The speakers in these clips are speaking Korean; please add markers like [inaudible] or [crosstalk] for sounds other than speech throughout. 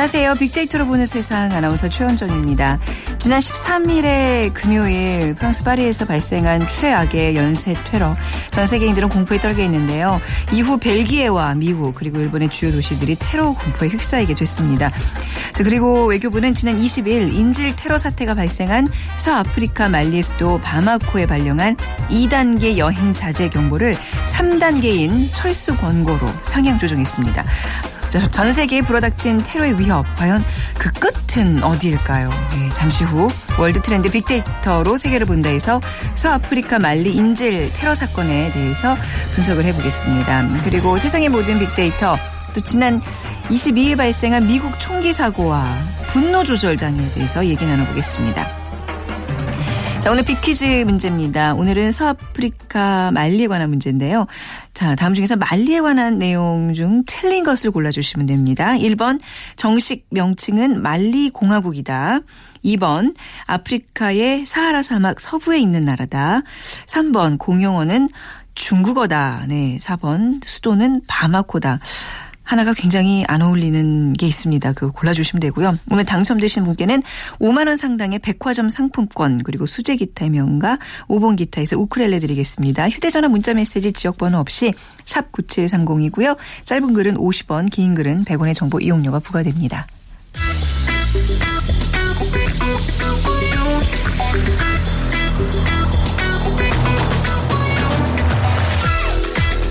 안녕하세요. 빅데이터로 보는 세상 아나운서 최현정입니다. 지난 13일에 금요일 프랑스 파리에서 발생한 최악의 연쇄 테러. 전 세계인들은 공포에 떨게 있는데요. 이후 벨기에와 미국 그리고 일본의 주요 도시들이 테러 공포에 휩싸이게 됐습니다. 그리고 외교부는 지난 20일 인질 테러 사태가 발생한 서아프리카 말리의 수도 바마코에 발령한 2단계 여행 자제 경보를 3단계인 철수 권고로 상향 조정했습니다. 전 세계에 불어닥친 테러의 위협, 과연 그 끝은 어디일까요? 네, 잠시 후 월드 트렌드 빅데이터로 세계를 본다에서 서아프리카 말리 인질 테러 사건에 대해서 분석을 해보겠습니다. 그리고 세상의 모든 빅데이터 또 지난 22일 발생한 미국 총기 사고와 분노 조절 장애에 대해서 얘기 나눠보겠습니다. 자, 오늘 빅퀴즈 문제입니다. 오늘은 서아프리카 말리에 관한 문제인데요. 자, 다음 중에서 말리에 관한 내용 중 틀린 것을 골라주시면 됩니다. 1번, 정식 명칭은 말리 공화국이다. 2번, 아프리카의 사하라 사막 서부에 있는 나라다. 3번, 공용어는 중국어다. 네, 4번, 수도는 바마코다. 하나가 굉장히 안 어울리는 게 있습니다. 그 골라주시면 되고요. 오늘 당첨되신 분께는 5만 원 상당의 백화점 상품권 그리고 수제 기타 명가 5번 기타에서 우크렐레 드리겠습니다. 휴대전화 문자 메시지 지역번호 없이 샵 9730이고요. 짧은 글은 50원 긴 글은 100원의 정보 이용료가 부과됩니다.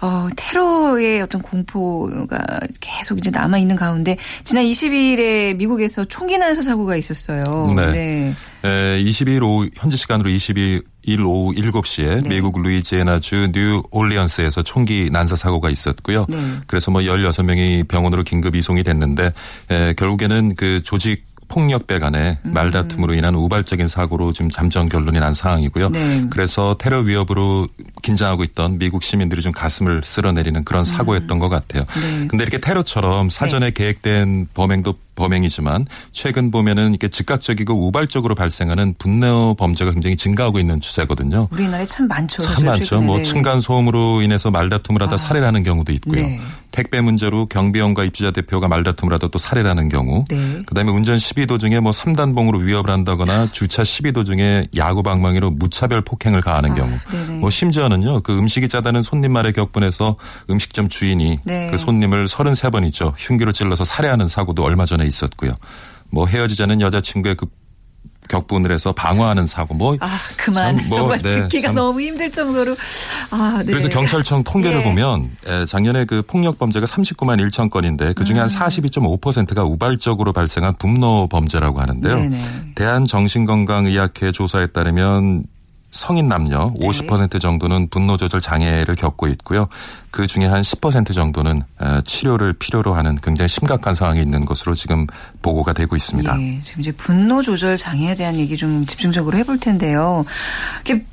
어, 테러의 어떤 공포가 계속 이제 남아 있는 가운데, 지난 20일에 미국에서 총기 난사 사고가 있었어요. 네. 네. 에, 22일 오후, 현지 시간으로 22일 오후 7시에 네. 미국 루이지애나주 뉴 올리언스에서 총기 난사 사고가 있었고요. 네. 그래서 뭐 16명이 병원으로 긴급 이송이 됐는데, 에, 결국에는 그 조직 폭력배 간의 음. 말다툼으로 인한 우발적인 사고로 지금 잠정 결론이 난 상황이고요. 네. 그래서 테러 위협으로 긴장하고 있던 미국 시민들이 좀 가슴을 쓸어내리는 그런 사고였던 음. 것 같아요. 네. 근데 이렇게 테러처럼 사전에 네. 계획된 범행도 범행이지만 최근 보면은 이게 즉각적이고 우발적으로 발생하는 분노 범죄가 굉장히 증가하고 있는 추세거든요. 우리나라에 참 많죠. 참 많죠. 최근에. 뭐 네. 층간 소음으로 인해서 말다툼을 하다 아. 살해를 하는 경우도 있고요. 네. 택배 문제로 경비원과 입주자 대표가 말다툼을 하다 또 살해를 하는 경우. 네. 그다음에 운전 시비 도중에 뭐 3단봉으로 위협을 한다거나 주차 시비 도중에 야구 방망이로 무차별 폭행을 가하는 아. 경우. 뭐 심지어는요. 그 음식이 짜다는 손님 말에 격분해서 음식점 주인이 네. 그 손님을 33번이죠. 흉기로 찔러서 살해하는 사고도 얼마 전에 있었고요. 뭐 헤어지자는 여자친구의 그 격분을 해서 방어하는 사고 뭐 아, 그만 뭐, 정말 네, 듣기가 너무 힘들 정도로 아, 네. 그래서 경찰청 통계를 네. 보면 작년에 그 폭력 범죄가 39만 1천 건인데 그 중에 음. 한 42.5%가 우발적으로 발생한 분노 범죄라고 하는데요. 네네. 대한정신건강의학회 조사에 따르면 성인 남녀 네. 50% 정도는 분노 조절 장애를 겪고 있고요. 그 중에 한 10% 정도는 어, 치료를 필요로 하는 굉장히 심각한 상황이 있는 것으로 지금 보고가 되고 있습니다. 예, 지금 이제 분노 조절 장애에 대한 얘기 좀 집중적으로 해볼 텐데요.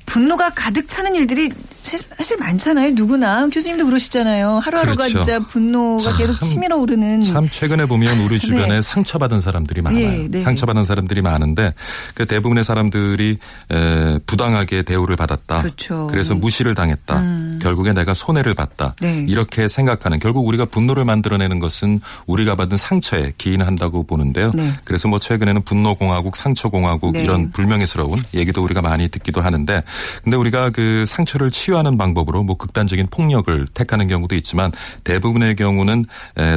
분노가 가득 차는 일들이 사실 많잖아요. 누구나 교수님도 그러시잖아요. 하루하루가 그렇죠. 진짜 분노가 참, 계속 치밀어 오르는. 참 최근에 보면 우리 [laughs] 네. 주변에 네. 상처받은 사람들이 많아요. 네, 네. 상처받은 사람들이 많은데 그 대부분의 사람들이 에, 부당하게 대우를 받았다. 그렇죠. 그래서 무시를 당했다. 음. 결국에 내가 손해를 봤다. 네. 이렇게 생각하는 결국 우리가 분노를 만들어내는 것은 우리가 받은 상처에 기인한다고 보는데요. 네. 그래서 뭐 최근에는 분노공화국, 상처공화국 네. 이런 불명예스러운 얘기도 우리가 많이 듣기도 하는데 근데 우리가 그 상처를 치유 하는 방법으로 뭐 극단적인 폭력을 택하는 경우도 있지만 대부분의 경우는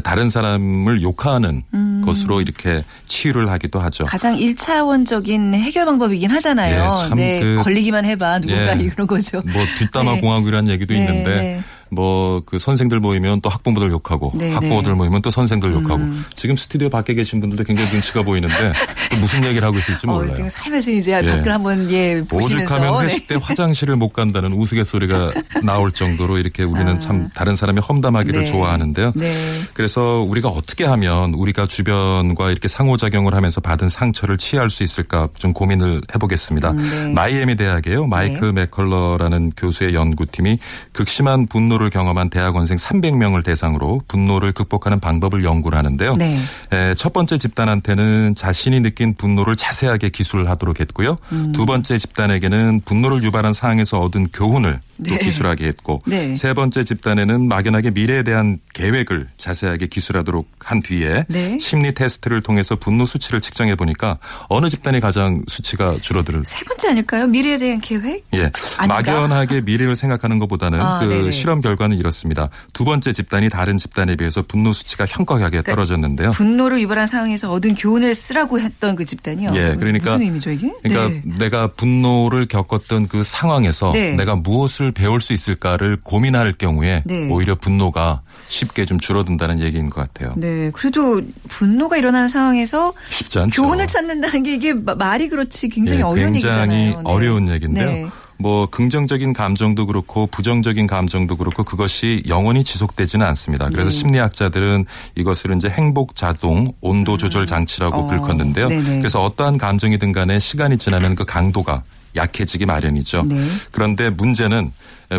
다른 사람을 욕하는 음. 것으로 이렇게 치유를 하기도 하죠. 가장 1차원적인 해결 방법이긴 하잖아요. 네, 네. 걸리기만 해봐 누군가 예. 이런 거죠. 뭐 뒷담화 네. 공화국이라는 얘기도 네, 있는데 네. 뭐 그 선생들 모이면 또 학부모들 욕하고 네네. 학부모들 모이면 또 선생들 욕하고 음. 지금 스튜디오 밖에 계신 분들도 굉장히 눈치가 보이는데 무슨 얘기를 하고 있을지 어, 몰라요. 지금 살면서 이제 예. 밖을 한번 예 보시면서 오죽하면 회식 때 네. 화장실을 못 간다는 우스갯소리가 나올 정도로 이렇게 우리는 아. 참 다른 사람이 험담하기를 네. 좋아하는데요. 네. 그래서 우리가 어떻게 하면 우리가 주변과 이렇게 상호작용을 하면서 받은 상처를 치유할 수 있을까 좀 고민을 해보겠습니다. 음, 네. 마이애미 대학에요. 마이클 네. 맥컬러라는 교수의 연구팀이 극심한 분노를 분노를 경험한 대학원생 300명을 대상으로 분노를 극복하는 방법을 연구를 하는데요. 네. 에, 첫 번째 집단한테는 자신이 느낀 분노를 자세하게 기술하도록 했고요. 음. 두 번째 집단에게는 분노를 유발한 상황에서 얻은 교훈을 네. 또 기술하게 했고 네. 세 번째 집단에는 막연하게 미래에 대한 계획을 자세하게 기술하도록 한 뒤에 네. 심리 테스트를 통해서 분노 수치를 측정해 보니까 어느 집단이 가장 수치가 줄어들? 세 번째 아닐까요? 미래에 대한 계획? 예, 아닌가? 막연하게 미래를 생각하는 것보다는 아, 그. 실험 결과 는 이렇습니다. 두 번째 집단이 다른 집단에 비해서 분노 수치가 현격하게 그러니까 떨어졌는데요. 분노를 유발한 상황에서 얻은 교훈을 쓰라고 했던 그 집단이요. 예, 그러니까 무슨 의미죠 이게? 그러니까 네. 내가 분노를 겪었던 그 상황에서 네. 내가 무엇을 배울 수 있을까를 고민할 경우에 네. 오히려 분노가 쉽게 좀 줄어든다는 얘기인 것 같아요. 네, 그래도 분노가 일어나는 상황에서 쉽지 않죠. 교훈을 찾는다는 게 이게 말이 그렇지 굉장히 네, 어려운 굉장히 얘기잖아요. 굉장히 어려운 얘기인데요. 네. 뭐 긍정적인 감정도 그렇고 부정적인 감정도 그렇고 그것이 영원히 지속되지는 않습니다. 그래서 네. 심리학자들은 이것을 이제 행복 자동 온도 조절 장치라고 음. 불렀는데요. 어. 그래서 어떠한 감정이든 간에 시간이 지나면 그 강도가 약해지기 마련이죠. 네. 그런데 문제는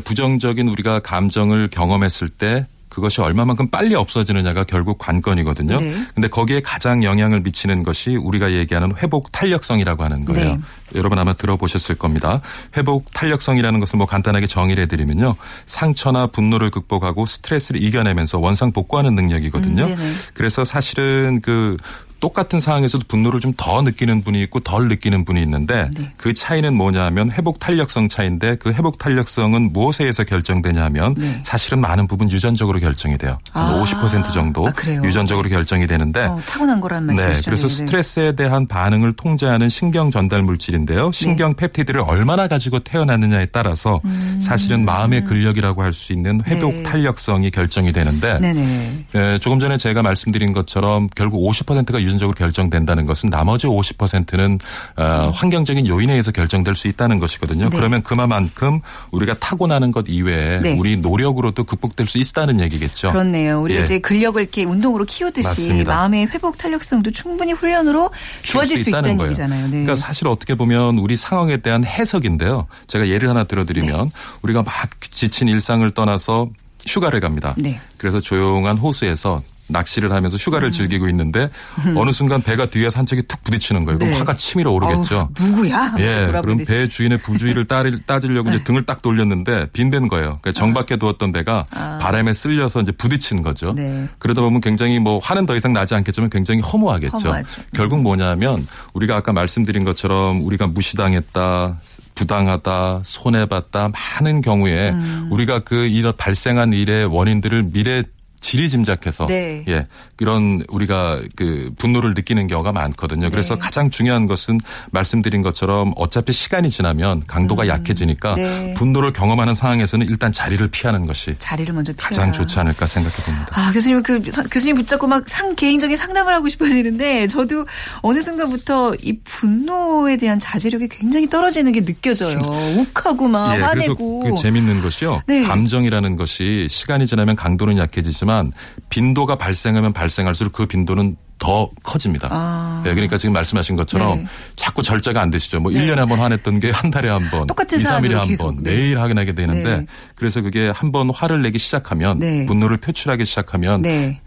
부정적인 우리가 감정을 경험했을 때 그것이 얼마만큼 빨리 없어지느냐가 결국 관건이거든요. 네. 근데 거기에 가장 영향을 미치는 것이 우리가 얘기하는 회복 탄력성이라고 하는 거예요. 네. 여러분 아마 들어보셨을 겁니다. 회복 탄력성이라는 것을 뭐 간단하게 정의를 해드리면요. 상처나 분노를 극복하고 스트레스를 이겨내면서 원상 복구하는 능력이거든요. 음, 그래서 사실은 그 똑같은 상황에서도 분노를 좀 더 느끼는 분이 있고 덜 느끼는 분이 있는데 네. 그 차이는 뭐냐면 회복 탄력성 차인데 그 회복 탄력성은 무엇에 의해서 결정되냐면 네. 사실은 많은 부분 유전적으로 결정이 돼요. 아. 50% 정도 아, 유전적으로 결정이 되는데 어, 타고난 거란 말씀이죠. 네. 그래서 네. 스트레스에 대한 반응을 통제하는 신경 전달 물질인데요. 신경 네. 펩티드를 얼마나 가지고 태어났느냐에 따라서 음. 사실은 마음의 근력이라고 할 수 있는 회복 네. 탄력성이 결정이 되는데 네, 조금 전에 제가 말씀드린 것처럼 결국 50%가 유 전적으로 결정된다는 것은 나머지 50%는 어, 환경적인 요인에 의해서 결정될 수 있다는 것이거든요. 네. 그러면 그만큼 우리가 타고나는 것 이외에 네. 우리 노력으로도 극복될 수 있다는 얘기겠죠. 그렇네요. 우리 예. 이제 근력을 이렇게 운동으로 키우듯이 맞습니다. 마음의 회복 탄력성도 충분히 훈련으로 좋아질 수, 수 있다는, 있다는 얘기잖아요. 네. 그러니까 사실 어떻게 보면 우리 상황에 대한 해석인데요. 제가 예를 하나 들어드리면 네. 우리가 막 지친 일상을 떠나서 휴가를 갑니다. 네. 그래서 조용한 호수에서 낚시를 하면서 휴가를 음. 즐기고 있는데 음. 어느 순간 배가 뒤에 산책에 툭 부딪히는 거예요. 그럼 네. 화가 치밀어 오르겠죠. 어우, 누구야? 예. 그럼 배 주인의 부주의를 따지려고 이제 네. 등을 딱 돌렸는데 빈배인 거예요. 그러니까 정박해 두었던 배가 아. 바람에 쓸려서 이제 부딪히는 거죠. 네. 그러다 보면 굉장히 뭐 화는 더 이상 나지 않겠지만 굉장히 허무하겠죠. 허무하죠. 결국 뭐냐면 우리가 아까 말씀드린 것처럼 우리가 무시당했다, 부당하다, 손해봤다 많은 경우에 음. 우리가 그 이런 발생한 일의 원인들을 미래 지리짐작해서 네. 예 이런 우리가 그 분노를 느끼는 경우가 많거든요. 그래서 네. 가장 중요한 것은 말씀드린 것처럼 어차피 시간이 지나면 강도가 음. 약해지니까 네. 분노를 경험하는 상황에서는 일단 자리를 피하는 것이 자리를 먼저 피하 가장 좋지 않을까 생각해 봅니다. 아 교수님 그 교수님 붙잡고 막 상 개인적인 상담을 하고 싶어지는데 저도 어느 순간부터 이 분노에 대한 자제력이 굉장히 떨어지는 게 느껴져요. [laughs] 욱하고 막 예, 화내고. 그래서 그 재밌는 것이요. 네. 감정이라는 것이 시간이 지나면 강도는 약해지지만 하지만 빈도가 발생하면 발생할수록 그 빈도는 더 커집니다. 아. 네, 그러니까 지금 말씀하신 것처럼 네. 자꾸 절제가 안 되시죠. 뭐 네. 1년에 한 번 화냈던 게 한 달에 한 번, 똑같은 2, 3일에 한 번, 네. 매일 확인하게 되는데 네. 그래서 그게 한 번 화를 내기 시작하면 네. 분노를 표출하기 시작하면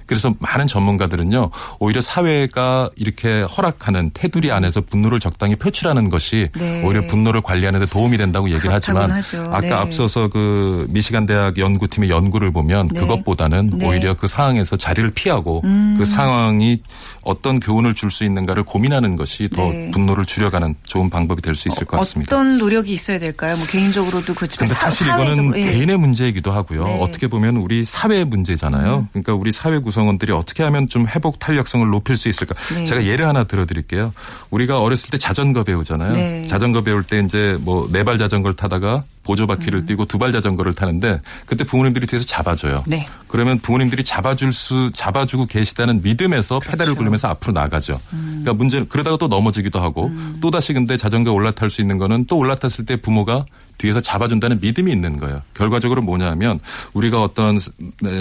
그래서 많은 전문가들은요 오히려 사회가 이렇게 허락하는 테두리 안에서 분노를 적당히 표출하는 것이 오히려 분노를 관리하는 데 도움이 된다고 얘기를 하지만 하죠. 아까 앞서서 그 미시간 대학 연구팀의 연구를 보면 그것보다는 오히려 그 상황에서 자리를 피하고 음. 그 상황이 어떤 교훈을 줄 수 있는가를 고민하는 것이 더 네. 분노를 줄여가는 좋은 방법이 될 수 있을 것 같습니다. 어떤 노력이 있어야 될까요? 뭐 개인적으로도 그렇지만 근데 사실 이거는 예. 개인의 문제이기도 하고요. 네. 어떻게 보면 우리 사회의 문제잖아요. 음. 그러니까 우리 사회 구성 원들이 어떻게 하면 좀 회복 탄력성을 높일 수 있을까? 네. 제가 예를 하나 들어드릴게요. 우리가 어렸을 때 자전거 배우잖아요. 네. 자전거 배울 때 이제 뭐 네 발 자전거를 타다가 보조바퀴를 음. 띄고 두 발 자전거를 타는데 그때 부모님들이 뒤에서 잡아줘요. 네. 그러면 부모님들이 잡아줄 수 잡아주고 계시다는 믿음에서 그렇죠. 페달을 굴리면서 앞으로 나가죠. 음. 그러니까 문제는 그러다가 또 넘어지기도 하고 음. 또 다시 근데 자전거 에 올라탈 수 있는 거는 또 올라탔을 때 부모가 뒤에서 잡아준다는 믿음이 있는 거예요. 결과적으로 뭐냐면 우리가 어떤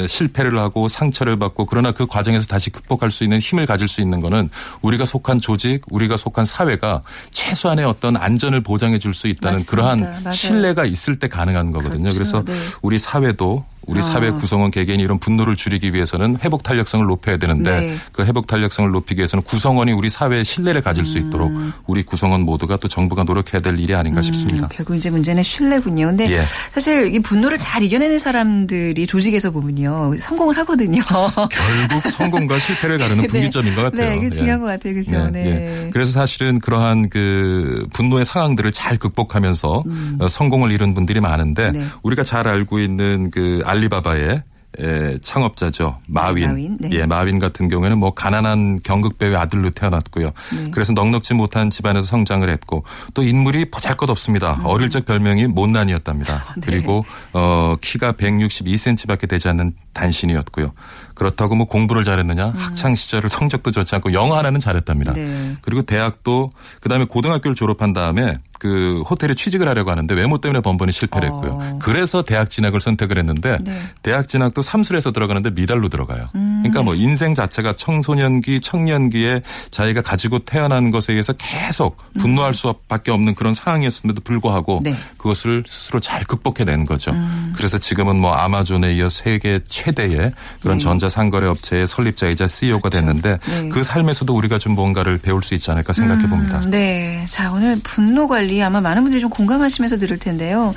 실패를 하고 상처를 받고 그러나 그 과정에서 다시 극복할 수 있는 힘을 가질 수 있는 거는 우리가 속한 조직, 우리가 속한 사회가 최소한의 어떤 안전을 보장해 줄 수 있다는 맞습니다. 그러한 맞아요. 신뢰가 있을 때 가능한 거거든요. 그렇죠. 그래서 네. 우리 사회도 우리 아. 사회 구성원 개개인이 이런 분노를 줄이기 위해서는 회복 탄력성을 높여야 되는데 네. 그 회복 탄력성을 높이기 위해서는 구성원이 우리 사회에 신뢰를 가질 수 있도록 음. 우리 구성원 모두가 또 정부가 노력해야 될 일이 아닌가 음. 싶습니다. 결국 이제 문제는 신뢰군요. 근데 예. 사실 이 분노를 잘 이겨내는 사람들이 조직에서 보면요 성공을 하거든요. [laughs] 결국 성공과 실패를 가르는 [laughs] 네. 분기점인 것 같아요. 네, 그게 중요한 예. 것 같아요, 그렇죠. 네. 네. 그래서 사실은 그러한 그 분노의 상황들을 잘 극복하면서 음. 어, 성공을 이룬 분들이 많은데 네. 우리가 잘 알고 있는 그 알리바바의 예, 창업자죠. 마윈. 마윈 네. 예, 마윈 같은 경우에는 뭐 가난한 경극배의 아들로 태어났고요. 네. 그래서 넉넉지 못한 집안에서 성장을 했고 또 인물이 보잘것 없습니다. 음. 어릴 적 별명이 못난이었답니다. [laughs] 네. 그리고 어 키가 162cm밖에 되지 않는 단신이었고요. 그렇다고 뭐 공부를 잘했느냐? 음. 학창 시절을 성적도 좋지 않고 영어 하나는 잘했답니다. 네. 그리고 대학도 그다음에 고등학교를 졸업한 다음에 그 호텔에 취직을 하려고 하는데 외모 때문에 번번이 실패를 했고요. 어. 그래서 대학 진학을 선택을 했는데 네. 대학 진학도 삼술에서 들어가는데 미달로 들어가요. 음. 그러니까 뭐 인생 자체가 청소년기, 청년기에 자기가 가지고 태어난 것에 의해서 계속 분노할 음. 수밖에 없는 그런 상황이었음에도 불구하고 네. 그것을 스스로 잘 극복해낸 거죠. 음. 그래서 지금은 뭐 아마존에 이어 세계 최대의 그런 네. 전자 상거래 업체의 설립자이자 CEO가 그렇죠. 됐는데 네. 그 삶에서도 우리가 좀 뭔가를 배울 수 있지 않을까 생각해 봅니다. 음, 네. 자, 오늘 분노 관리 관리 아마 많은 분들이 좀 공감하시면서 들을 텐데요.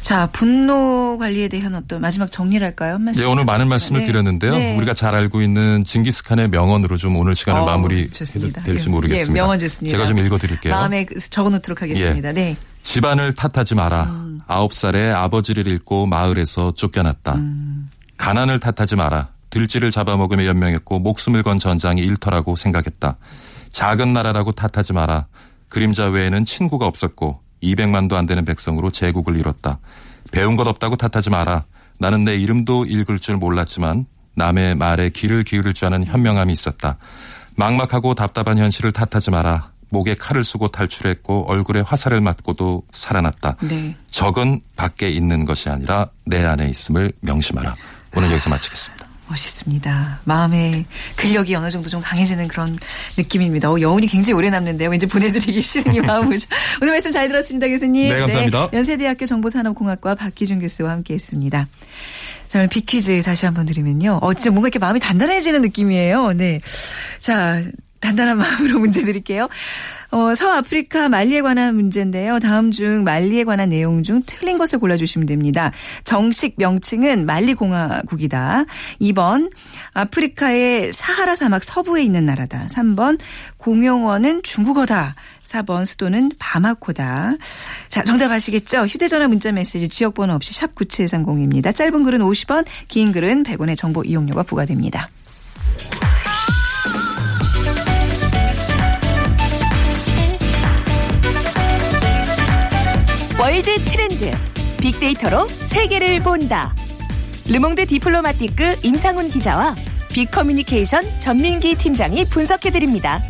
자, 분노 관리에 대한 어떤 마지막 정리를 할까요? 네, 오늘 많은 말씀을 네. 드렸는데요. 네. 우리가 잘 알고 있는 징기스칸의 명언으로 좀 오늘 시간을 어, 마무리 좋습니다. 될지 예, 모르겠습니다. 예, 명언 좋습니다. 제가 좀 읽어 드릴게요. 마음에 적어 놓도록 하겠습니다. 예. 네. 집안을 탓하지 마라. 음. 아홉 음. 살에 아버지를 잃고 마을에서 쫓겨났다. 음. 가난을 탓하지 마라. 들쥐를 잡아먹으며 연명했고 목숨을 건 전장이 일터라고 생각했다. 작은 나라라고 탓하지 마라. 그림자 외에는 친구가 없었고 200만도 안 되는 백성으로 제국을 이뤘다. 배운 것 없다고 탓하지 마라. 나는 내 이름도 읽을 줄 몰랐지만 남의 말에 귀를 기울일 줄 아는 현명함이 있었다. 막막하고 답답한 현실을 탓하지 마라. 목에 칼을 쓰고 탈출했고 얼굴에 화살을 맞고도 살아났다. 네. 적은 밖에 있는 것이 아니라 내 안에 있음을 명심하라. 오늘 여기서 마치겠습니다. 멋있습니다. 마음의 근력이 어느 정도 좀 강해지는 그런 느낌입니다. 어, 여운이 굉장히 오래 남는데요. 왠지 보내드리기 싫은 이 마음을. [laughs] 오늘 말씀 잘 들었습니다, 교수님. 네, 감사합니다. 네, 연세대학교 정보산업공학과 박기준 교수와 함께 했습니다. 자, 오늘 비퀴즈 다시 한번 드리면요. 어, 진짜 뭔가 이렇게 마음이 단단해지는 느낌이에요. 네. 자, 단단한 마음으로 [laughs] 문제 드릴게요. 어, 서아프리카 말리에 관한 문제인데요. 다음 중 말리에 관한 내용 중 틀린 것을 골라주시면 됩니다. 정식 명칭은 말리공화국이다. 2번 아프리카의 사하라 사막 서부에 있는 나라다. 3번 공용어는 중국어다. 4번 수도는 바마코다. 자, 정답 아시겠죠? 휴대전화 문자 메시지 지역번호 없이 샵 9730입니다. 짧은 글은 50원, 긴 글은 100원의 정보 이용료가 부과됩니다. 월드 트렌드 빅데이터로 세계를 본다. 르몽드 디플로마티크 임상훈 기자와 빅커뮤니케이션 전민기 팀장이 분석해드립니다.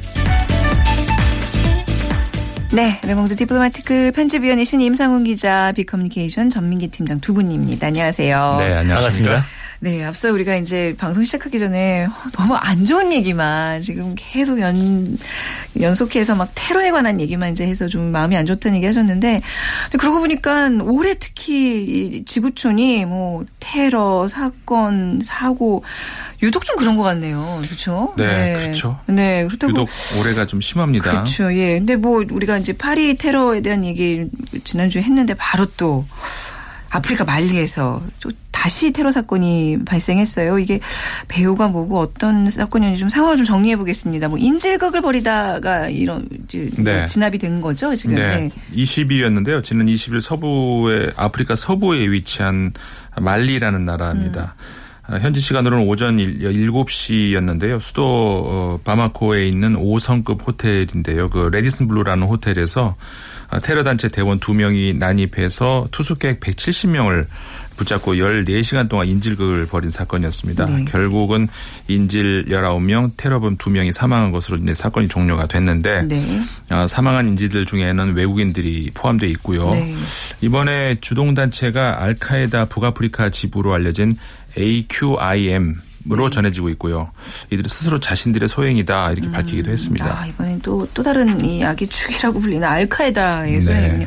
네, 르몽드 디플로마티크 편집위원이신 임상훈 기자, 빅커뮤니케이션 전민기 팀장 두 분입니다. 안녕하세요. 네, 안녕하십니까. 네, 앞서 우리가 이제 방송 시작하기 전에 너무 안 좋은 얘기만 지금 계속 연, 연속해서 막 테러에 관한 얘기만 이제 해서 좀 마음이 안 좋다는 얘기 하셨는데, 그러고 보니까 올해 특히 지구촌이 뭐 테러, 사건, 사고, 유독 좀 그런 것 같네요. 그렇죠? 네, 네. 그렇죠. 네, 그렇다고 유독 올해가 좀 심합니다. 그렇죠. 예. 근데 뭐 우리가 이제 파리 테러에 대한 얘기 지난주에 했는데 바로 또 아프리카 말리에서 다시 테러 사건이 발생했어요. 이게 배후가 뭐고 어떤 사건이었는지 좀 상황을 좀 정리해 보겠습니다. 뭐 인질극을 벌이다가 이런 네. 진압이 된 거죠 지금. 네. 네. 20일이었는데요. 지난 20일 서부의 아프리카 서부에 위치한 말리라는 나라입니다. 음. 현지 시간으로는 오전 7시였는데요. 수도 어, 바마코에 있는 5성급 호텔인데요. 그 래디슨 블루라는 호텔에서 테러 단체 대원 2명이 난입해서 투숙객 170명을 붙잡고 14시간 동안 인질극을 벌인 사건이었습니다. 네. 결국은 인질 19명, 테러범 2명이 사망한 것으로 이제 사건이 종료가 됐는데 네. 어, 사망한 인질들 중에는 외국인들이 포함되어 있고요. 네. 이번에 주동단체가 알카에다 북아프리카 지부로 알려진 AQIM 네. 전해지고 있고요. 이들이 스스로 자신들의 소행이다 이렇게 음. 밝히기도 했습니다. 아, 이번엔 또, 또 다른 이 악의 축이라고 불리는 알카에다의 네. 소행이군요.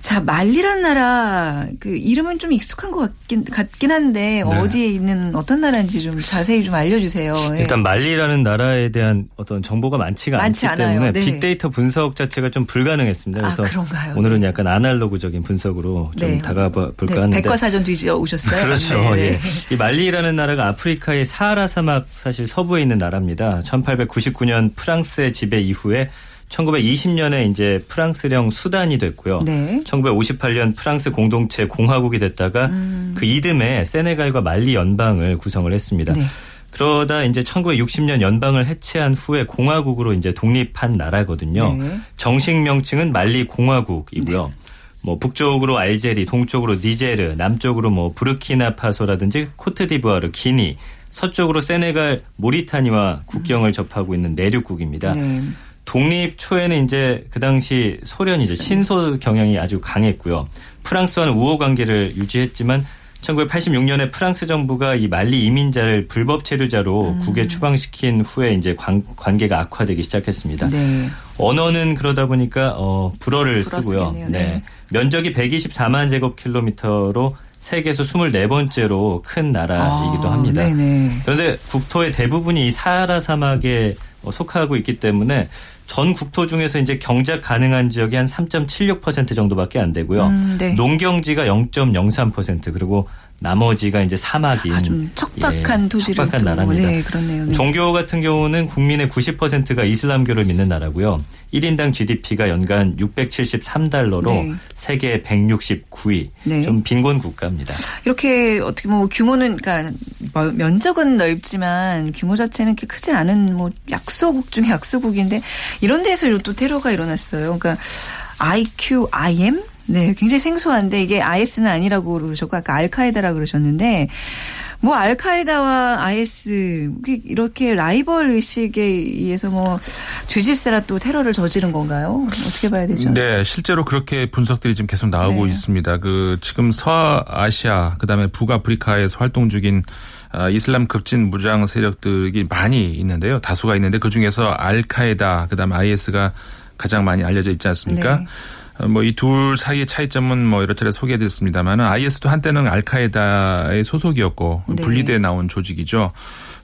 자, 말리란 나라 그 이름은 좀 익숙한 것 같긴, 같긴 한데 네. 어디에 있는 어떤 나라인지 좀 자세히 좀 알려주세요. 예. 일단 말리라는 나라에 대한 어떤 정보가 많지가 많지 않기 않아요. 때문에 네. 빅데이터 분석 자체가 좀 불가능했습니다. 아, 그래서 아, 오늘은 약간 아날로그적인 분석으로 좀 네. 다가볼까 네. 하는데 백과사전 뒤져 오셨어요? [laughs] 그렇죠. 예. 이 말리라는 나라가 아프리카의 사하라 사막 사실 서부에 있는 나라입니다. 1899년 프랑스의 지배 이후에 1920년에 이제 프랑스령 수단이 됐고요. 네. 1958년 프랑스 공동체 공화국이 됐다가 음. 그 이듬해 세네갈과 말리 연방을 구성을 했습니다. 네. 그러다 이제 1960년 연방을 해체한 후에 공화국으로 이제 독립한 나라거든요. 네. 정식 명칭은 말리 공화국이고요. 네. 뭐 북쪽으로 알제리, 동쪽으로 니제르, 남쪽으로 뭐 부르키나파소라든지 코트디부아르, 기니, 서쪽으로 세네갈, 모리타니와 국경을 접하고 있는 내륙국입니다. 네. 독립 초에는 이제 그 당시 소련이 이제 신소 경향이 아주 강했고요. 프랑스와는 우호 관계를 유지했지만 1986년에 프랑스 정부가 이 말리 이민자를 불법 체류자로 음. 국에 추방시킨 후에 이제 관, 관계가 악화되기 시작했습니다. 네. 언어는 그러다 보니까 어 불어를 쓰고요. 네. 네. 면적이 124만 제곱킬로미터로 세계에서 24번째로 큰 나라이기도 아, 합니다. 네네. 그런데 국토의 대부분이 사하라 사막에 속하고 있기 때문에 전 국토 중에서 이제 경작 가능한 지역이 한 3.76% 정도밖에 안 되고요. 음, 네. 농경지가 0.03% 그리고 나머지가 이제 사막인 아, 좀 척박한 예, 도시를 척박한 나라입니다. 네, 그렇네요. 네. 종교 같은 경우는 국민의 90%가 이슬람교를 믿는 나라고요. 1인당 GDP가 연간 673달러로 네. 세계 169위. 네. 좀 빈곤 국가입니다. 이렇게 어떻게 뭐 규모는 그러니까 뭐 면적은 넓지만 규모 자체는 그렇게 크지 않은 뭐 약소국 중에 약소국인데 이런 데에서 또 테러가 일어났어요. 그러니까 IQIM 네, 굉장히 생소한데 이게 IS는 아니라고 그러셨고 아까 알카에다라고 그러셨는데 뭐 알카에다와 IS 이렇게 라이벌 의식에 의해서 뭐 죄질세라 또 테러를 저지른 건가요? 어떻게 봐야 되죠? 네, 실제로 그렇게 분석들이 지금 계속 나오고 네. 있습니다. 그 지금 서아시아 그다음에 북아프리카에서 활동 중인 아, 이슬람 급진 무장 세력들이 많이 있는데요. 다수가 있는데 그 중에서 알카에다 그다음에 IS가 가장 많이 알려져 있지 않습니까? 네. 뭐 이 둘 사이의 차이점은 뭐 여러 차례 소개해드렸습니다만 IS도 한때는 알카에다의 소속이었고 네. 분리돼 나온 조직이죠.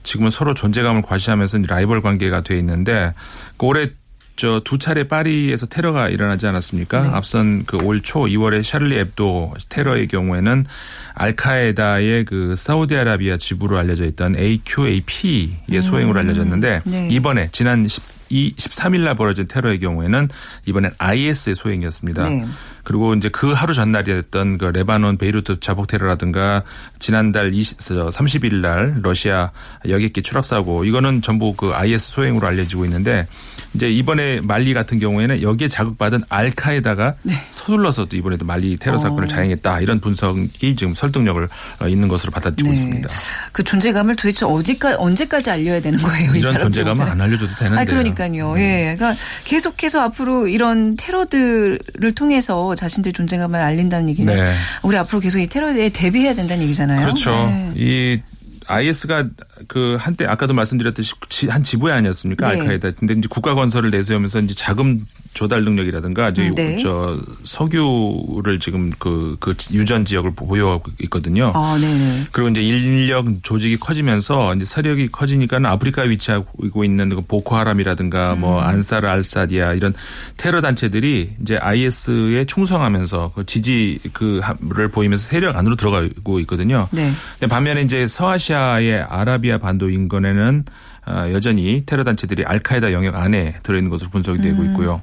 지금은 서로 존재감을 과시하면서 라이벌 관계가 돼 있는데 그 올해 저두 차례 파리에서 테러가 일어나지 않았습니까? 네. 앞선 그 올 초 2월에 샤를리 앱도 테러의 경우에는 알카에다의 그 사우디아라비아 지부로 알려져 있던 AQAP의 음. 소행으로 알려졌는데 네. 이번에 지난 10, 이 13일 날 벌어진 테러의 경우에는 이번엔 IS의 소행이었습니다. 네. 그리고 이제 그 하루 전날이었던 그 레바논 베이루트 자폭 테러라든가 지난달 20, 30일 날 러시아 여객기 추락 사고 이거는 전부 그 IS 소행으로 알려지고 있는데 이제 이번에 말리 같은 경우에는 여기에 자극받은 알카에다가 네. 서둘러서도 이번에도 말리 테러 사건을 어. 자행했다 이런 분석이 지금 설득력을 어, 있는 것으로 받아들이고 네. 있습니다. 그 존재감을 도대체 어디까지 언제까지 알려야 되는 거예요? 이런 존재감은 안 알려줘도 되는데. 아, 그러니까요. 음. 예. 그러니까 계속해서 앞으로 이런 테러들을 통해서 자신들 존재감을 알린다는 얘기는 네. 우리 앞으로 계속 이 테러에 대비해야 된다는 얘기잖아요. 그렇죠. 네. 이 IS가 그 한때 아까도 말씀드렸듯이 한 지부에 아니었습니까? 네. 알카에다. 근데 이제 국가 건설을 내세우면서 이제 자금 조달 능력이라든가 이제 네. 저 석유를 지금 그, 그 유전 지역을 보유하고 있거든요. 아, 네. 그리고 이제 인력 조직이 커지면서 이제 세력이 커지니까는 아프리카에 위치하고 있는 그 보코하람이라든가 음. 뭐 안사르 알사디아 이런 테러 단체들이 이제 IS에 충성하면서 그 지지 그를 보이면서 세력 안으로 들어가고 있거든요. 네. 근데 반면에 이제 서아시아의 아라비아 반도 인근에는 아, 여전히 테러 단체들이 알카에다 영역 안에 들어있는 것으로 분석이 되고 음. 있고요.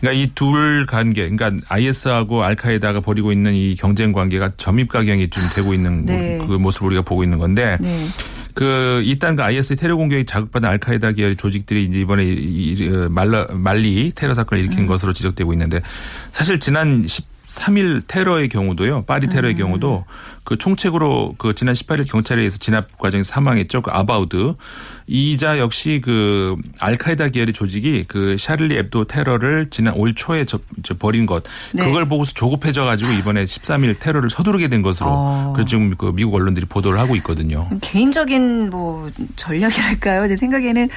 그러니까 이 둘 관계, 그러니까 IS하고 알카에다가 벌이고 있는 이 경쟁 관계가 점입 가경이 좀 되고 있는 네. 그 모습을 우리가 보고 있는 건데. 네. 그 일단 그 IS 테러 공격이 자극받은 알카에다 계열 조직들이 이제 이번에 어, 말라, 말리 테러 사건을 일으킨 음. 것으로 지적되고 있는데 사실 지난 10 3일 테러의 경우도요. 파리 테러의 음. 경우도 그 총책으로 그 지난 18일 경찰에 의해서 진압 과정에서 사망했죠. 그 아바우드. 이자 역시 그 알카에다 계열의 조직이 그 샤를리 앱도 테러를 지난 올 초에 저, 저 벌인 것. 네. 그걸 보고서 조급해져 가지고 이번에 13일 테러를 서두르게 된 것으로 어. 그래서 지금 그 미국 언론들이 보도를 하고 있거든요. 개인적인 뭐 전략이랄까요? 제 생각에는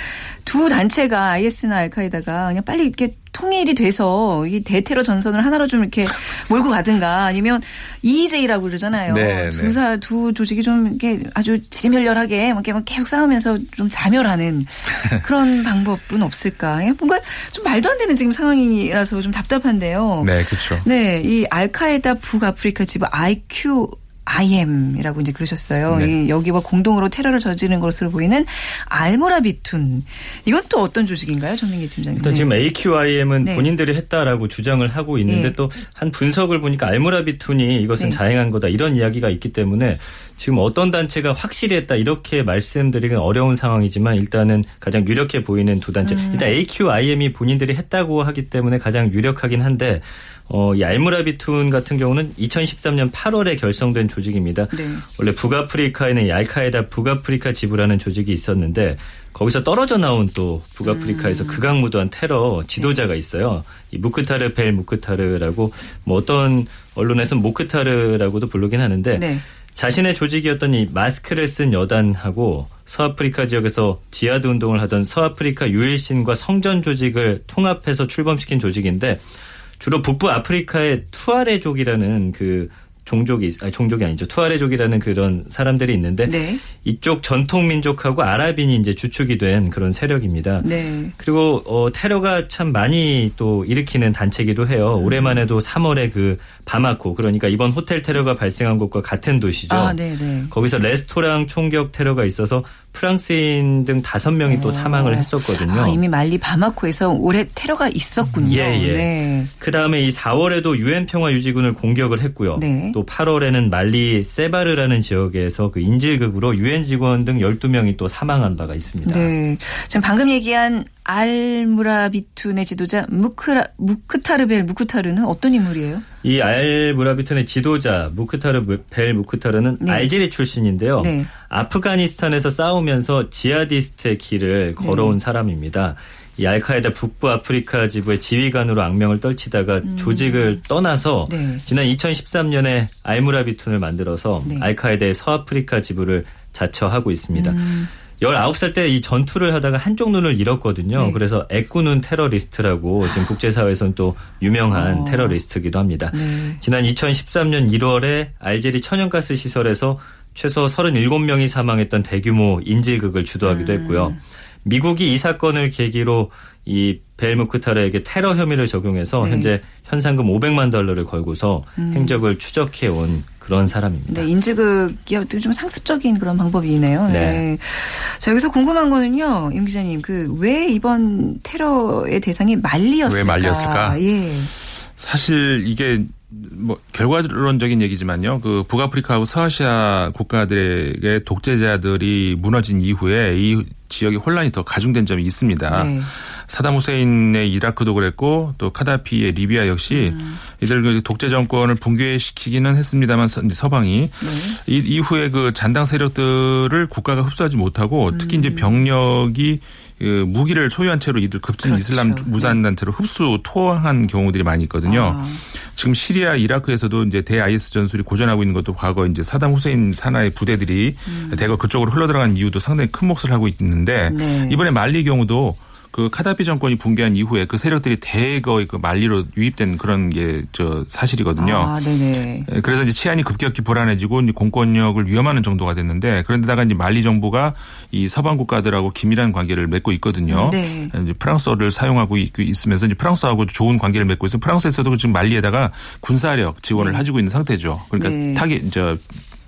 두 단체가 IS나 알카에다가 그냥 빨리 이렇게 통일이 돼서 이 대테러 전선을 하나로 좀 이렇게 몰고 가든가 아니면 EJ라고 그러잖아요. 네, 두사 네. 두 조직이 좀 이렇게 아주 지리멸렬하게 이렇게 계속 싸우면서 좀 자멸하는 [laughs] 그런 방법은 없을까? 뭔가 좀 말도 안 되는 지금 상황이라서 좀 답답한데요. 네, 그렇죠. 네, 이 알카에다 북아프리카 지부 IQ IM이라고 이제 그러셨어요. 네. 여기와 공동으로 테러를 저지른 것으로 보이는 알모라비툰. 이건 또 어떤 조직인가요, 전민기 팀장님? 일단 네. 지금 AQIM은 네. 본인들이 했다라고 주장을 하고 있는데 네. 또한 분석을 보니까 알모라비툰이 이것은 네. 자행한 거다 이런 이야기가 있기 때문에 지금 어떤 단체가 확실히 했다 이렇게 말씀드리기는 어려운 상황이지만 일단은 가장 유력해 보이는 두 단체. 음. 일단 AQIM이 본인들이 했다고 하기 때문에 가장 유력하긴 한데 어, 이 알무라비툰 같은 경우는 2013년 8월에 결성된 조직입니다. 네. 원래 북아프리카에는 이 알카에다 북아프리카 지부라는 조직이 있었는데 거기서 떨어져 나온 또 북아프리카에서 음. 극악무도한 테러 지도자가 네. 있어요. 이 무크타르 벨 무크타르라고 뭐 어떤 언론에서는 모크타르라고도 부르긴 하는데 네. 자신의 조직이었던 이 마스크를 쓴 여단하고 서아프리카 지역에서 지하드 운동을 하던 서아프리카 유일신과 성전 조직을 통합해서 출범시킨 조직인데 주로 북부 아프리카의 투아레족이라는 그 종족이 아니 종족이 아니죠 투아레족이라는 그런 사람들이 있는데 네. 이쪽 전통 민족하고 아랍인이 이제 주축이 된 그런 세력입니다. 네. 그리고 어, 테러가 참 많이 또 일으키는 단체기도 해요. 음. 올해만 해도 3월에 그 바마코 그러니까 이번 호텔 테러가 발생한 곳과 같은 도시죠. 아, 네, 네. 거기서 레스토랑 총격 테러가 있어서 프랑스인 등 다섯 명이 또 사망을 했었거든요. 아, 이미 말리 바마코에서 올해 테러가 있었군요. 예, 예. 네. 그 다음에 이 4월에도 유엔 평화 유지군을 공격을 했고요. 네. 또 8월에는 말리 세바르라는 지역에서 그 인질극으로 유엔 직원 등 12명이 또 사망한 바가 있습니다. 네. 지금 방금 얘기한 알무라비툰의 지도자 무크라, 무크타르벨 무크타르는 어떤 인물이에요? 이 알무라비툰의 지도자 무크타르 벨 무크타르는 네. 알제리 출신인데요. 네. 아프가니스탄에서 싸우면서 지하디스트의 길을 걸어온 네. 사람입니다. 이 알카에다 북부 아프리카 지부의 지휘관으로 악명을 떨치다가 음. 조직을 떠나서 네. 지난 2013년에 알무라비툰을 만들어서 네. 알카에다의 서아프리카 지부를 자처하고 있습니다. 음. 19살 때 이 전투를 하다가 한쪽 눈을 잃었거든요. 네. 그래서 애꾸눈 테러리스트라고 지금 국제사회에서는 또 유명한 어. 테러리스트기도 합니다. 네. 지난 2013년 1월에 알제리 천연가스 시설에서 최소 37명이 사망했던 대규모 인질극을 주도하기도 음. 했고요. 미국이 이 사건을 계기로 이 벨무크타르에게 테러 혐의를 적용해서 네. 현재 현상금 500만 달러를 걸고서 음. 행적을 추적해 온 그런 사람입니다. 네, 인지극이 어떻게 좀 상습적인 그런 방법이네요. 네. 네. 자, 여기서 궁금한 거는요, 임 기자님, 그 왜 이번 테러의 대상이 말리였을까? 왜 말리였을까? 예. 사실 이게 뭐 결과론적인 얘기지만요. 그 북아프리카하고 서아시아 국가들에게 독재자들이 무너진 이후에 이 지역의 혼란이 더 가중된 점이 있습니다. 네. 사담 후세인의 이라크도 그랬고 또 카다피의 리비아 역시 음. 이들 그 독재 정권을 붕괴시키기는 했습니다만 서방이 네. 이, 이후에 그 잔당 세력들을 국가가 흡수하지 못하고 특히 이제 음. 병력이 그 무기를 소유한 채로 이들 급진 그렇죠. 이슬람 무산단체로 흡수 토항한 경우들이 많이 있거든요. 아. 지금 시리아 이라크에서도 이제 대 IS 전술이 고전하고 있는 것도 과거 이제 사담 후세인 산하의 부대들이 음. 대거 그쪽으로 흘러들어간 이유도 상당히 큰 몫을 하고 있는데 네. 이번에 말리 경우도 그 카다피 정권이 붕괴한 이후에 그 세력들이 대거 그 말리로 유입된 그런 게 저 사실이거든요. 아, 네네. 예, 그래서 이제 치안이 급격히 불안해지고 이제 공권력을 위협하는 정도가 됐는데 그런데다가 이제 말리 정부가 이 서방 국가들하고 긴밀한 관계를 맺고 있거든요. 네. 이제 프랑스어를 사용하고 있으면서 이제 프랑스하고 좋은 관계를 맺고 있어 프랑스에서도 지금 말리에다가 군사력 지원을 네. 해주고 있는 상태죠. 그러니까 네. 타겟 저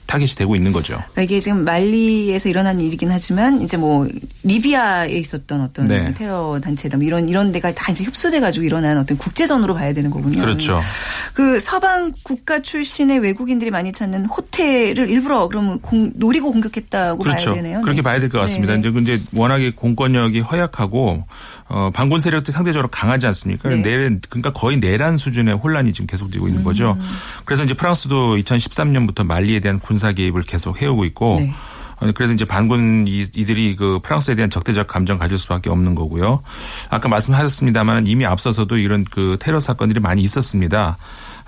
타겟이 되고 있는 거죠. 그러니까 이게 지금 말리에서 일어난 일이긴 하지만 이제 뭐 리비아에 있었던 어떤 네. 테러 단체다 뭐 이런 이런 데가 다 이제 흡수돼 가지고 일어난 어떤 국제전으로 봐야 되는 거군요. 그렇죠. 그 서방 국가 출신의 외국인들이 많이 찾는 호텔을 일부러 그러면 공, 노리고 공격했다고 그렇죠. 봐야 되네요. 그렇게 네. 봐야 될 것 같습니다. 네. 이제 워낙에 공권력이 허약하고 어, 반군 세력들이 상대적으로 강하지 않습니까? 네. 내란, 그러니까 거의 내란 수준의 혼란이 지금 계속되고 있는 거죠. 음. 그래서 이제 프랑스도 2013년부터 말리에 대한 군사 개입을 계속 해오고 있고 네. 어, 그래서 이제 반군 이들이 그 프랑스에 대한 적대적 감정 가질 수밖에 없는 거고요. 아까 말씀하셨습니다만 이미 앞서서도 이런 그 테러 사건들이 많이 있었습니다.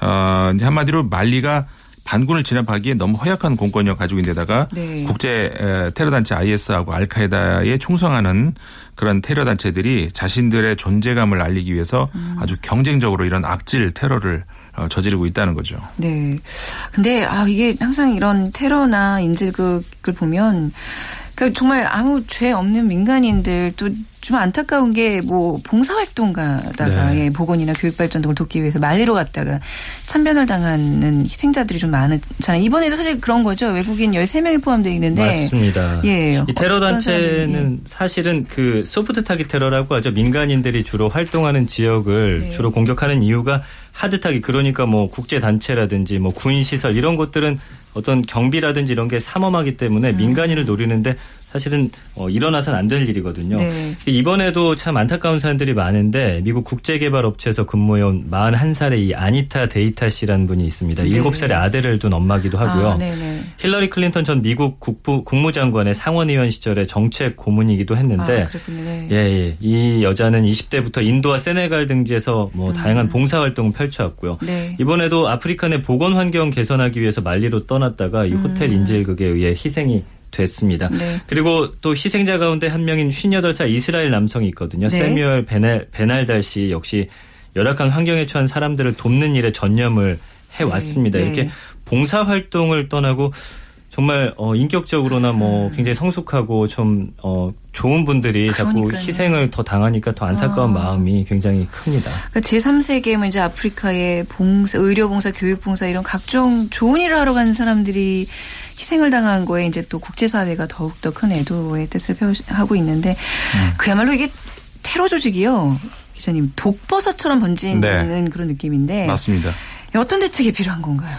어, 한마디로 말리가 반군을 진압하기에 너무 허약한 공권력 가지고 있는데다가 네. 국제 테러 단체 IS하고 알카에다에 충성하는 그런 테러 단체들이 자신들의 존재감을 알리기 위해서 음. 아주 경쟁적으로 이런 악질 테러를 어, 저지르고 있다는 거죠. 네. 근데 아 이게 항상 이런 테러나 인질극을 보면 그 정말 아무 죄 없는 민간인들 또 좀 안타까운 게 뭐 봉사활동 가다가 네. 예, 보건이나 교육발전 등을 돕기 위해서 말리로 갔다가 참변을 당하는 희생자들이 좀 많잖아요. 이번에도 사실 그런 거죠. 외국인 13명이 포함되어 있는데. 맞습니다. 예. 이 테러 단체는 예. 사실은 그 소프트 타깃 테러라고 하죠. 민간인들이 주로 활동하는 지역을 네. 주로 공격하는 이유가 하드 타깃 그러니까 뭐 국제 단체라든지 뭐 군인 시설 이런 것들은 어떤 경비라든지 이런 게 삼엄하기 때문에 음. 민간인을 노리는데 사실은 어, 일어나선 안 될 일이거든요. 네. 이번에도 참 안타까운 사람들이 많은데 미국 국제개발업체에서 근무해온 41살의 이 아니타 데이타 씨라는 분이 있습니다. 네. 7살의 아들을 둔 엄마기도 하고요. 아, 힐러리 클린턴 전 미국 국부, 국무장관의 상원의원 시절에 정책 고문이기도 했는데 아, 네. 예, 예, 이 여자는 20대부터 인도와 세네갈 등지에서 뭐 음. 다양한 봉사 활동을 펼쳐왔고요. 네. 이번에도 아프리카 내 보건 환경 개선하기 위해서 말리로 떠났다가 이 호텔 음. 인질극에 의해 희생이 됐습니다. 네. 그리고 또 희생자 가운데 한 명인 58살 이스라엘 남성이 있거든요. 네. 세뮤얼 베날, 베날달 씨 역시 열악한 환경에 처한 사람들을 돕는 일에 전념을 해왔습니다. 네. 이렇게 봉사활동을 떠나고 정말 어 인격적으로나 뭐 음. 굉장히 성숙하고 좀 어 좋은 분들이 그러니까요. 자꾸 희생을 더 당하니까 더 안타까운 아. 마음이 굉장히 큽니다. 그러니까 제3세계면 뭐 이제 아프리카의 봉사, 의료 봉사, 교육 봉사 이런 각종 좋은 일을 하러 가는 사람들이 희생을 당한 거에 이제 또 국제사회가 더욱더 큰 애도의 뜻을 표하고 있는데 음. 그야말로 이게 테러 조직이요. 기자님 독버섯처럼 번지는 네. 그런 느낌인데 맞습니다. 어떤 대책이 필요한 건가요?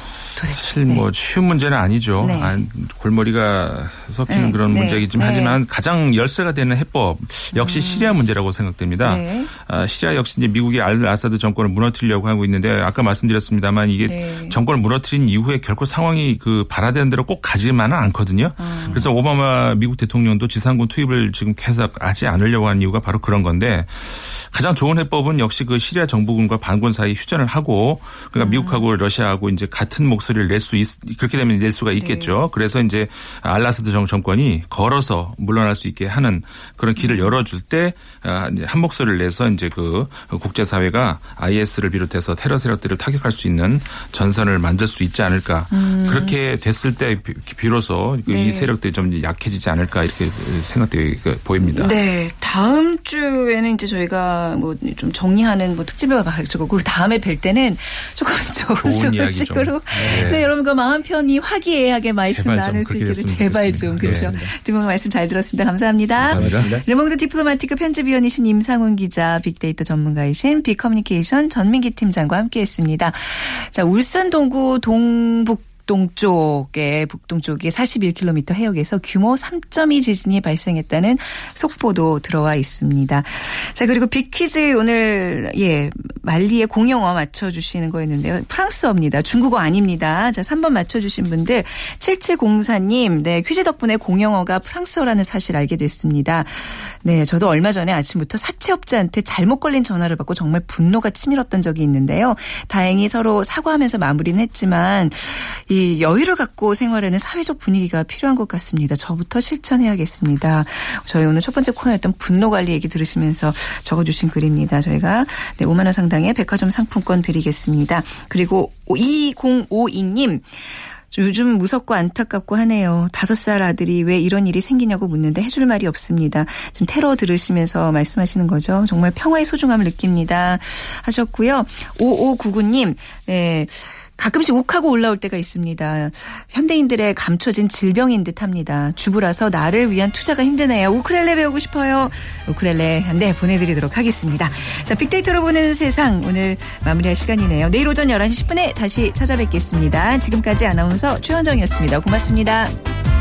사실 뭐 네. 쉬운 문제는 아니죠. 네. 아, 골머리가 섞이는 네. 그런 네. 문제이긴 네. 하지만 가장 열쇠가 되는 해법 역시 음. 시리아 문제라고 생각됩니다. 네. 아, 시리아 역시 이제 미국이 알 아사드 정권을 무너뜨리려고 하고 있는데 아까 말씀드렸습니다만 이게 정권을 무너뜨린 이후에 결코 상황이 그 바라되는 대로 꼭 가지만은 않거든요. 음. 그래서 오바마 미국 대통령도 지상군 투입을 지금 계속 하지 않으려고 하는 이유가 바로 그런 건데 가장 좋은 해법은 역시 그 시리아 정부군과 반군 사이 휴전을 하고 그러니까 음. 미국하고 러시아하고 이제 같은 목소리 를 낼수 있, 그렇게 되면 낼 수가 있겠죠. 네. 그래서 이제 알라스드 정권이 걸어서 물러날 수 있게 하는 그런 길을 음. 열어줄 때한 아, 목소리를 내서 이제 그 국제사회가 IS를 비롯해서 테러 세력들을 타격할 수 있는 전선을 만들 수 있지 않을까. 음. 그렇게 됐을 때 비로소 그 네. 이 세력들이 좀 약해지지 않을까 이렇게 생각되게 보입니다. 네. 다음 주에는 이제 저희가 뭐 좀 정리하는 뭐 특집을 가지고 그 다음에 뵐 때는 조금 [laughs] 좋은 소식으로 네. 네. 여러분과 마음 편히 화기애애하게 말씀 나눌 수 있기를 제발 좀 그렇죠. 네. 두분 말씀 잘 들었습니다. 감사합니다. 감사합니다. 르몽드 디플로마티크 편집위원이신 임상훈 기자, 빅데이터 전문가이신 빅커뮤니케이션 전민기 팀장과 함께했습니다. 자 울산 동구 동북 북동쪽에 북동쪽에 41km 해역에서 규모 3.2 지진이 발생했다는 속보도 들어와 있습니다. 자 그리고 빅퀴즈 오늘 예 말리의 공용어 맞춰주시는 거였는데요. 프랑스어입니다. 중국어 아닙니다. 자 3번 맞춰주신 분들 7704님 네 퀴즈 덕분에 공용어가 프랑스어라는 사실 알게 됐습니다. 네 저도 얼마 전에 아침부터 사채업자한테 잘못 걸린 전화를 받고 정말 분노가 치밀었던 적이 있는데요. 다행히 서로 사과하면서 마무리는 했지만 이 여유를 갖고 생활하는 사회적 분위기가 필요한 것 같습니다. 저부터 실천해야겠습니다. 저희 오늘 첫 번째 코너였던 분노 관리 얘기 들으시면서 적어주신 글입니다. 저희가 네, 5만 원 상당의 백화점 상품권 드리겠습니다. 그리고 2052님 요즘 무섭고 안타깝고 하네요. 다섯 살 아들이 왜 이런 일이 생기냐고 묻는데 해줄 말이 없습니다. 지금 테러 들으시면서 말씀하시는 거죠. 정말 평화의 소중함을 느낍니다. 하셨고요. 5599님, 네. 가끔씩 욱하고 올라올 때가 있습니다. 현대인들의 감춰진 질병인 듯합니다. 주부라서 나를 위한 투자가 힘드네요. 우크렐레 배우고 싶어요. 우크렐레 네 보내드리도록 하겠습니다. 자 빅데이터로 보는 세상 오늘 마무리할 시간이네요. 내일 오전 11시 10분에 다시 찾아뵙겠습니다. 지금까지 아나운서 최현정이었습니다. 고맙습니다.